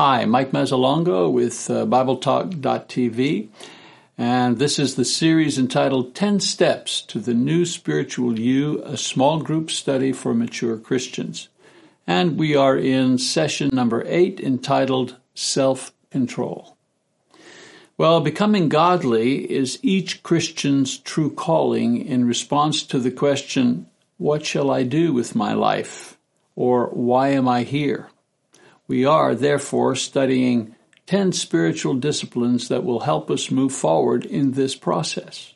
Hi, Mike Mazzalongo with uh, BibleTalk.tv, and this is the series entitled 10 Steps to the New Spiritual You, a small group study for mature Christians. And we are in session number 8 entitled Self Control. Well, becoming godly is each Christian's true calling in response to the question, What shall I do with my life? or Why am I here? We are, therefore, studying 10 spiritual disciplines that will help us move forward in this process.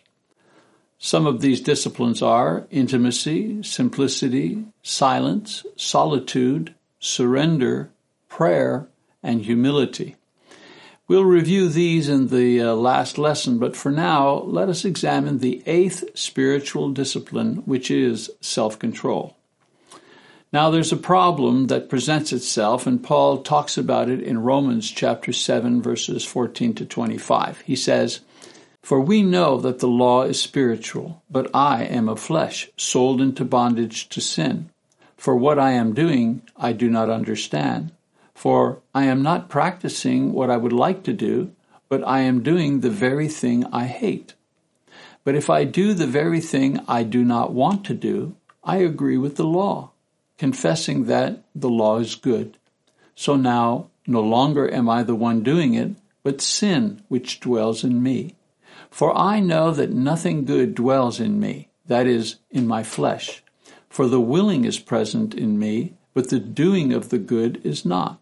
Some of these disciplines are intimacy, simplicity, silence, solitude, surrender, prayer, and humility. We'll review these in the uh, last lesson, but for now, let us examine the eighth spiritual discipline, which is self control. Now, there's a problem that presents itself, and Paul talks about it in Romans chapter 7, verses 14 to 25. He says, For we know that the law is spiritual, but I am of flesh, sold into bondage to sin. For what I am doing, I do not understand. For I am not practicing what I would like to do, but I am doing the very thing I hate. But if I do the very thing I do not want to do, I agree with the law confessing that the law is good. So now no longer am I the one doing it, but sin which dwells in me. For I know that nothing good dwells in me, that is, in my flesh. For the willing is present in me, but the doing of the good is not.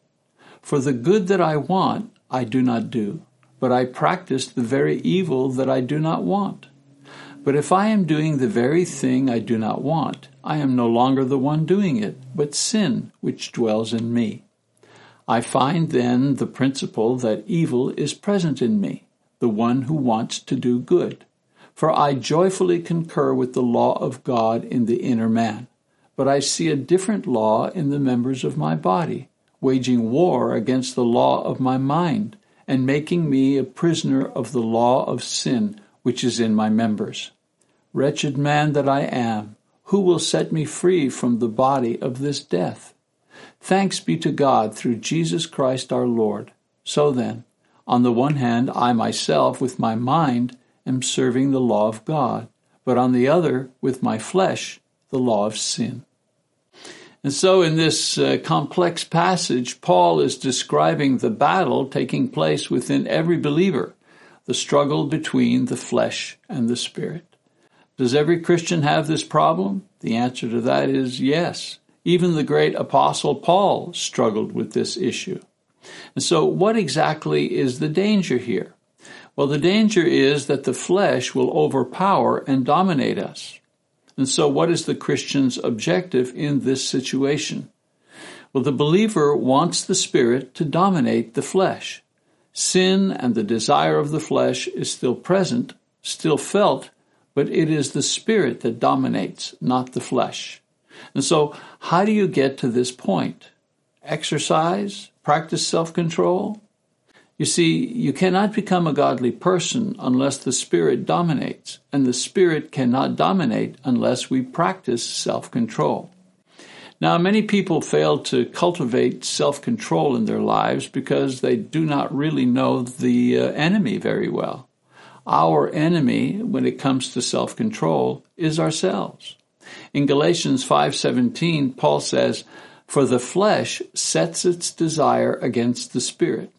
For the good that I want, I do not do, but I practice the very evil that I do not want. But if I am doing the very thing I do not want, I am no longer the one doing it, but sin which dwells in me. I find then the principle that evil is present in me, the one who wants to do good. For I joyfully concur with the law of God in the inner man. But I see a different law in the members of my body, waging war against the law of my mind, and making me a prisoner of the law of sin which is in my members. Wretched man that I am, who will set me free from the body of this death? Thanks be to God through Jesus Christ our Lord. So then, on the one hand, I myself, with my mind, am serving the law of God, but on the other, with my flesh, the law of sin. And so, in this uh, complex passage, Paul is describing the battle taking place within every believer the struggle between the flesh and the spirit. Does every Christian have this problem? The answer to that is yes. Even the great apostle Paul struggled with this issue. And so, what exactly is the danger here? Well, the danger is that the flesh will overpower and dominate us. And so, what is the Christian's objective in this situation? Well, the believer wants the Spirit to dominate the flesh. Sin and the desire of the flesh is still present, still felt, but it is the Spirit that dominates, not the flesh. And so, how do you get to this point? Exercise? Practice self control? You see, you cannot become a godly person unless the Spirit dominates, and the Spirit cannot dominate unless we practice self control. Now, many people fail to cultivate self control in their lives because they do not really know the uh, enemy very well. Our enemy, when it comes to self control, is ourselves. In Galatians 5:17, Paul says, "For the flesh sets its desire against the spirit,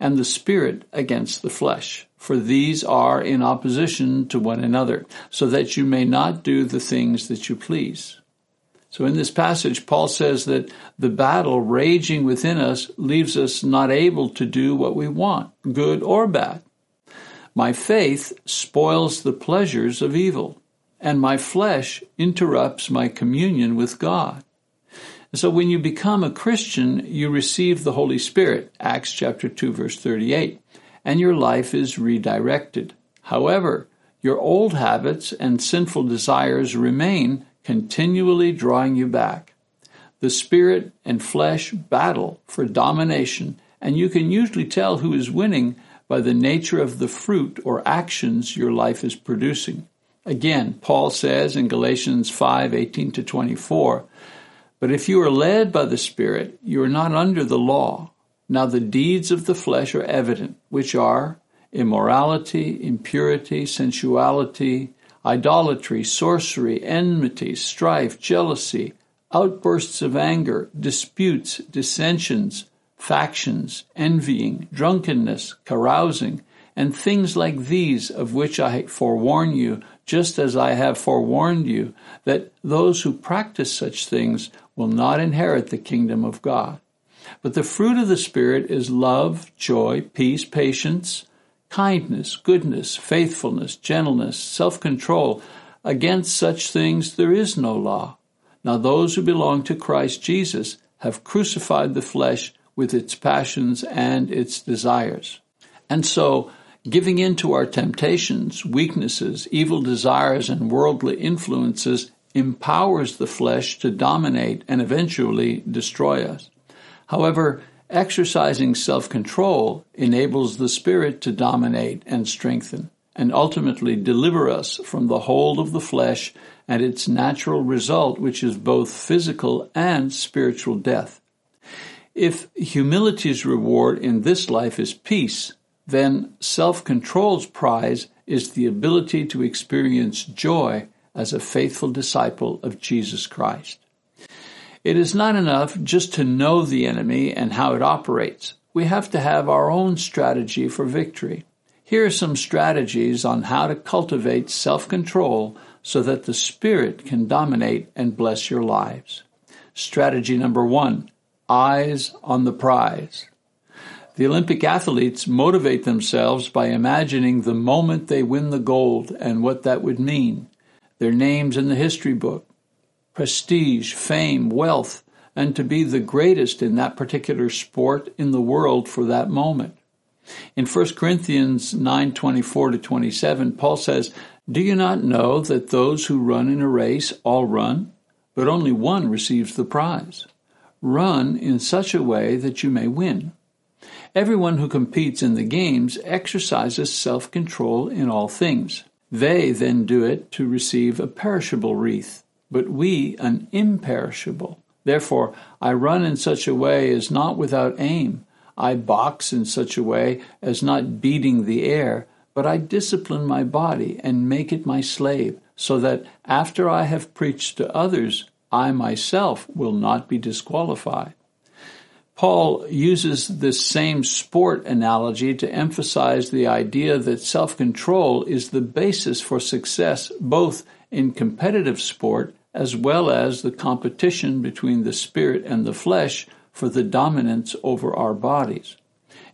and the spirit against the flesh, for these are in opposition to one another, so that you may not do the things that you please." So in this passage, Paul says that the battle raging within us leaves us not able to do what we want, good or bad. My faith spoils the pleasures of evil, and my flesh interrupts my communion with God. so when you become a Christian, you receive the Holy Spirit, Acts chapter 2 verse 38, and your life is redirected. However, your old habits and sinful desires remain continually drawing you back. The spirit and flesh battle for domination, and you can usually tell who is winning by the nature of the fruit or actions your life is producing. Again, Paul says in Galatians 5:18 to 24, "But if you are led by the Spirit, you are not under the law. Now the deeds of the flesh are evident, which are immorality, impurity, sensuality, idolatry, sorcery, enmity, strife, jealousy, outbursts of anger, disputes, dissensions, factions, envying, drunkenness, carousing, and things like these, of which I forewarn you, just as I have forewarned you, that those who practice such things will not inherit the kingdom of God. But the fruit of the Spirit is love, joy, peace, patience, kindness, goodness, faithfulness, gentleness, self control. Against such things there is no law. Now those who belong to Christ Jesus have crucified the flesh with its passions and its desires. And so, giving in to our temptations, weaknesses, evil desires, and worldly influences empowers the flesh to dominate and eventually destroy us. However, exercising self control enables the Spirit to dominate and strengthen, and ultimately deliver us from the hold of the flesh and its natural result, which is both physical and spiritual death. If humility's reward in this life is peace, then self control's prize is the ability to experience joy as a faithful disciple of Jesus Christ. It is not enough just to know the enemy and how it operates. We have to have our own strategy for victory. Here are some strategies on how to cultivate self control so that the Spirit can dominate and bless your lives. Strategy number one eyes on the prize. The Olympic athletes motivate themselves by imagining the moment they win the gold and what that would mean their names in the history book, prestige, fame, wealth, and to be the greatest in that particular sport in the world for that moment. In 1 Corinthians 9:24 to 27, Paul says, "Do you not know that those who run in a race all run, but only one receives the prize? Run in such a way that you may win." Everyone who competes in the games exercises self-control in all things. They then do it to receive a perishable wreath, but we an imperishable. Therefore, I run in such a way as not without aim. I box in such a way as not beating the air, but I discipline my body and make it my slave, so that after I have preached to others, I myself will not be disqualified. Paul uses this same sport analogy to emphasize the idea that self control is the basis for success both in competitive sport as well as the competition between the spirit and the flesh for the dominance over our bodies.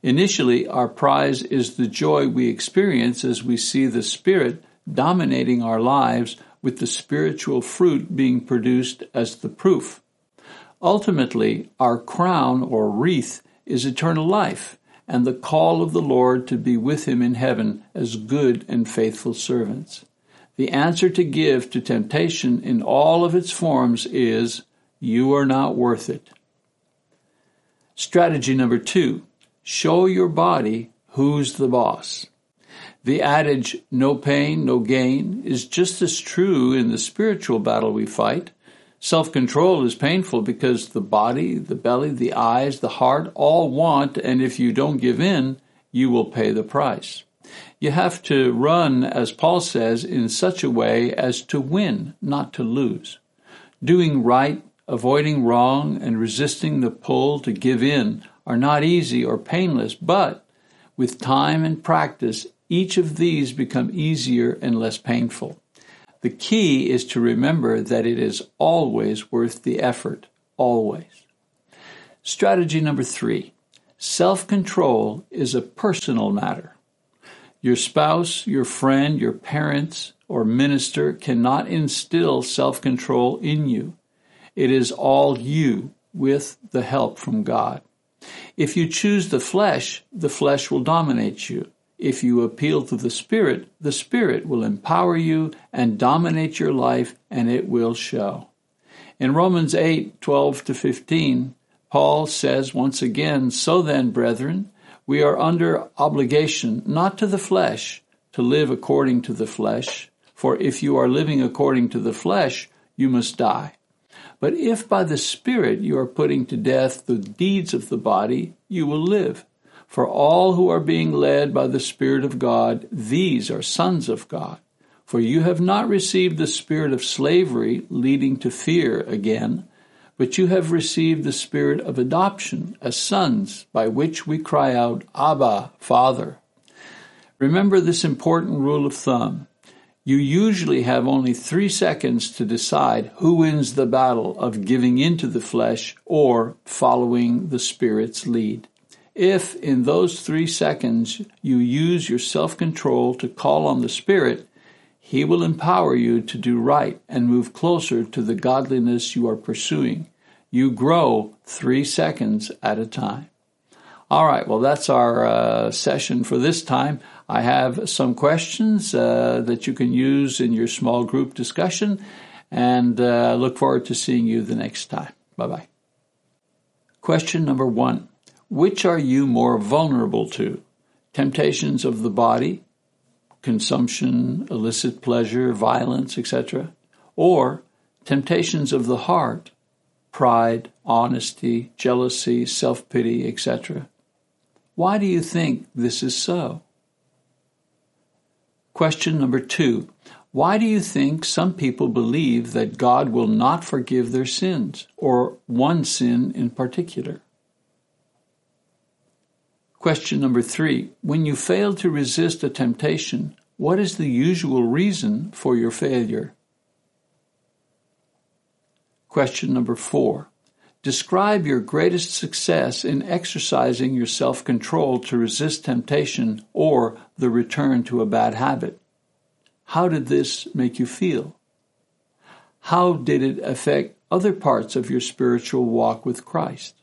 Initially, our prize is the joy we experience as we see the Spirit dominating our lives with the spiritual fruit being produced as the proof. Ultimately, our crown or wreath is eternal life and the call of the Lord to be with him in heaven as good and faithful servants. The answer to give to temptation in all of its forms is, You are not worth it. Strategy number two show your body who's the boss. The adage, no pain, no gain, is just as true in the spiritual battle we fight Self control is painful because the body, the belly, the eyes, the heart all want, and if you don't give in, you will pay the price. You have to run, as Paul says, in such a way as to win, not to lose. Doing right, avoiding wrong, and resisting the pull to give in are not easy or painless, but with time and practice, each of these become easier and less painful. The key is to remember that it is always worth the effort, always. Strategy number three self control is a personal matter. Your spouse, your friend, your parents, or minister cannot instill self control in you. It is all you with the help from God. If you choose the flesh, the flesh will dominate you. If you appeal to the Spirit, the Spirit will empower you and dominate your life, and it will show. In Romans 8 12 to 15, Paul says once again, So then, brethren, we are under obligation, not to the flesh, to live according to the flesh. For if you are living according to the flesh, you must die. But if by the Spirit you are putting to death the deeds of the body, you will live. For all who are being led by the Spirit of God, these are sons of God. For you have not received the spirit of slavery leading to fear again, but you have received the spirit of adoption as sons, by which we cry out, Abba, Father. Remember this important rule of thumb. You usually have only three seconds to decide who wins the battle of giving into the flesh or following the Spirit's lead. If in those three seconds you use your self control to call on the Spirit, He will empower you to do right and move closer to the godliness you are pursuing. You grow three seconds at a time. All right, well, that's our uh, session for this time. I have some questions uh, that you can use in your small group discussion, and uh, look forward to seeing you the next time. Bye bye. Question number one Which are you more vulnerable to? Temptations of the body, consumption, illicit pleasure, violence, etc., or temptations of the heart, pride, honesty, jealousy, self pity, etc.? Why do you think this is so? Question number two Why do you think some people believe that God will not forgive their sins, or one sin in particular? Question number three When you fail to resist a temptation, what is the usual reason for your failure? Question number four Describe your greatest success in exercising your self control to resist temptation or the return to a bad habit. How did this make you feel? How did it affect other parts of your spiritual walk with Christ?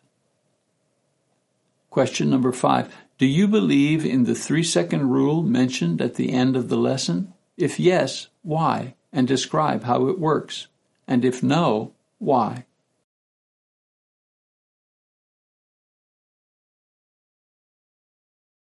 Question number five Do you believe in the three second rule mentioned at the end of the lesson? If yes, why? And describe how it works. And if no, why?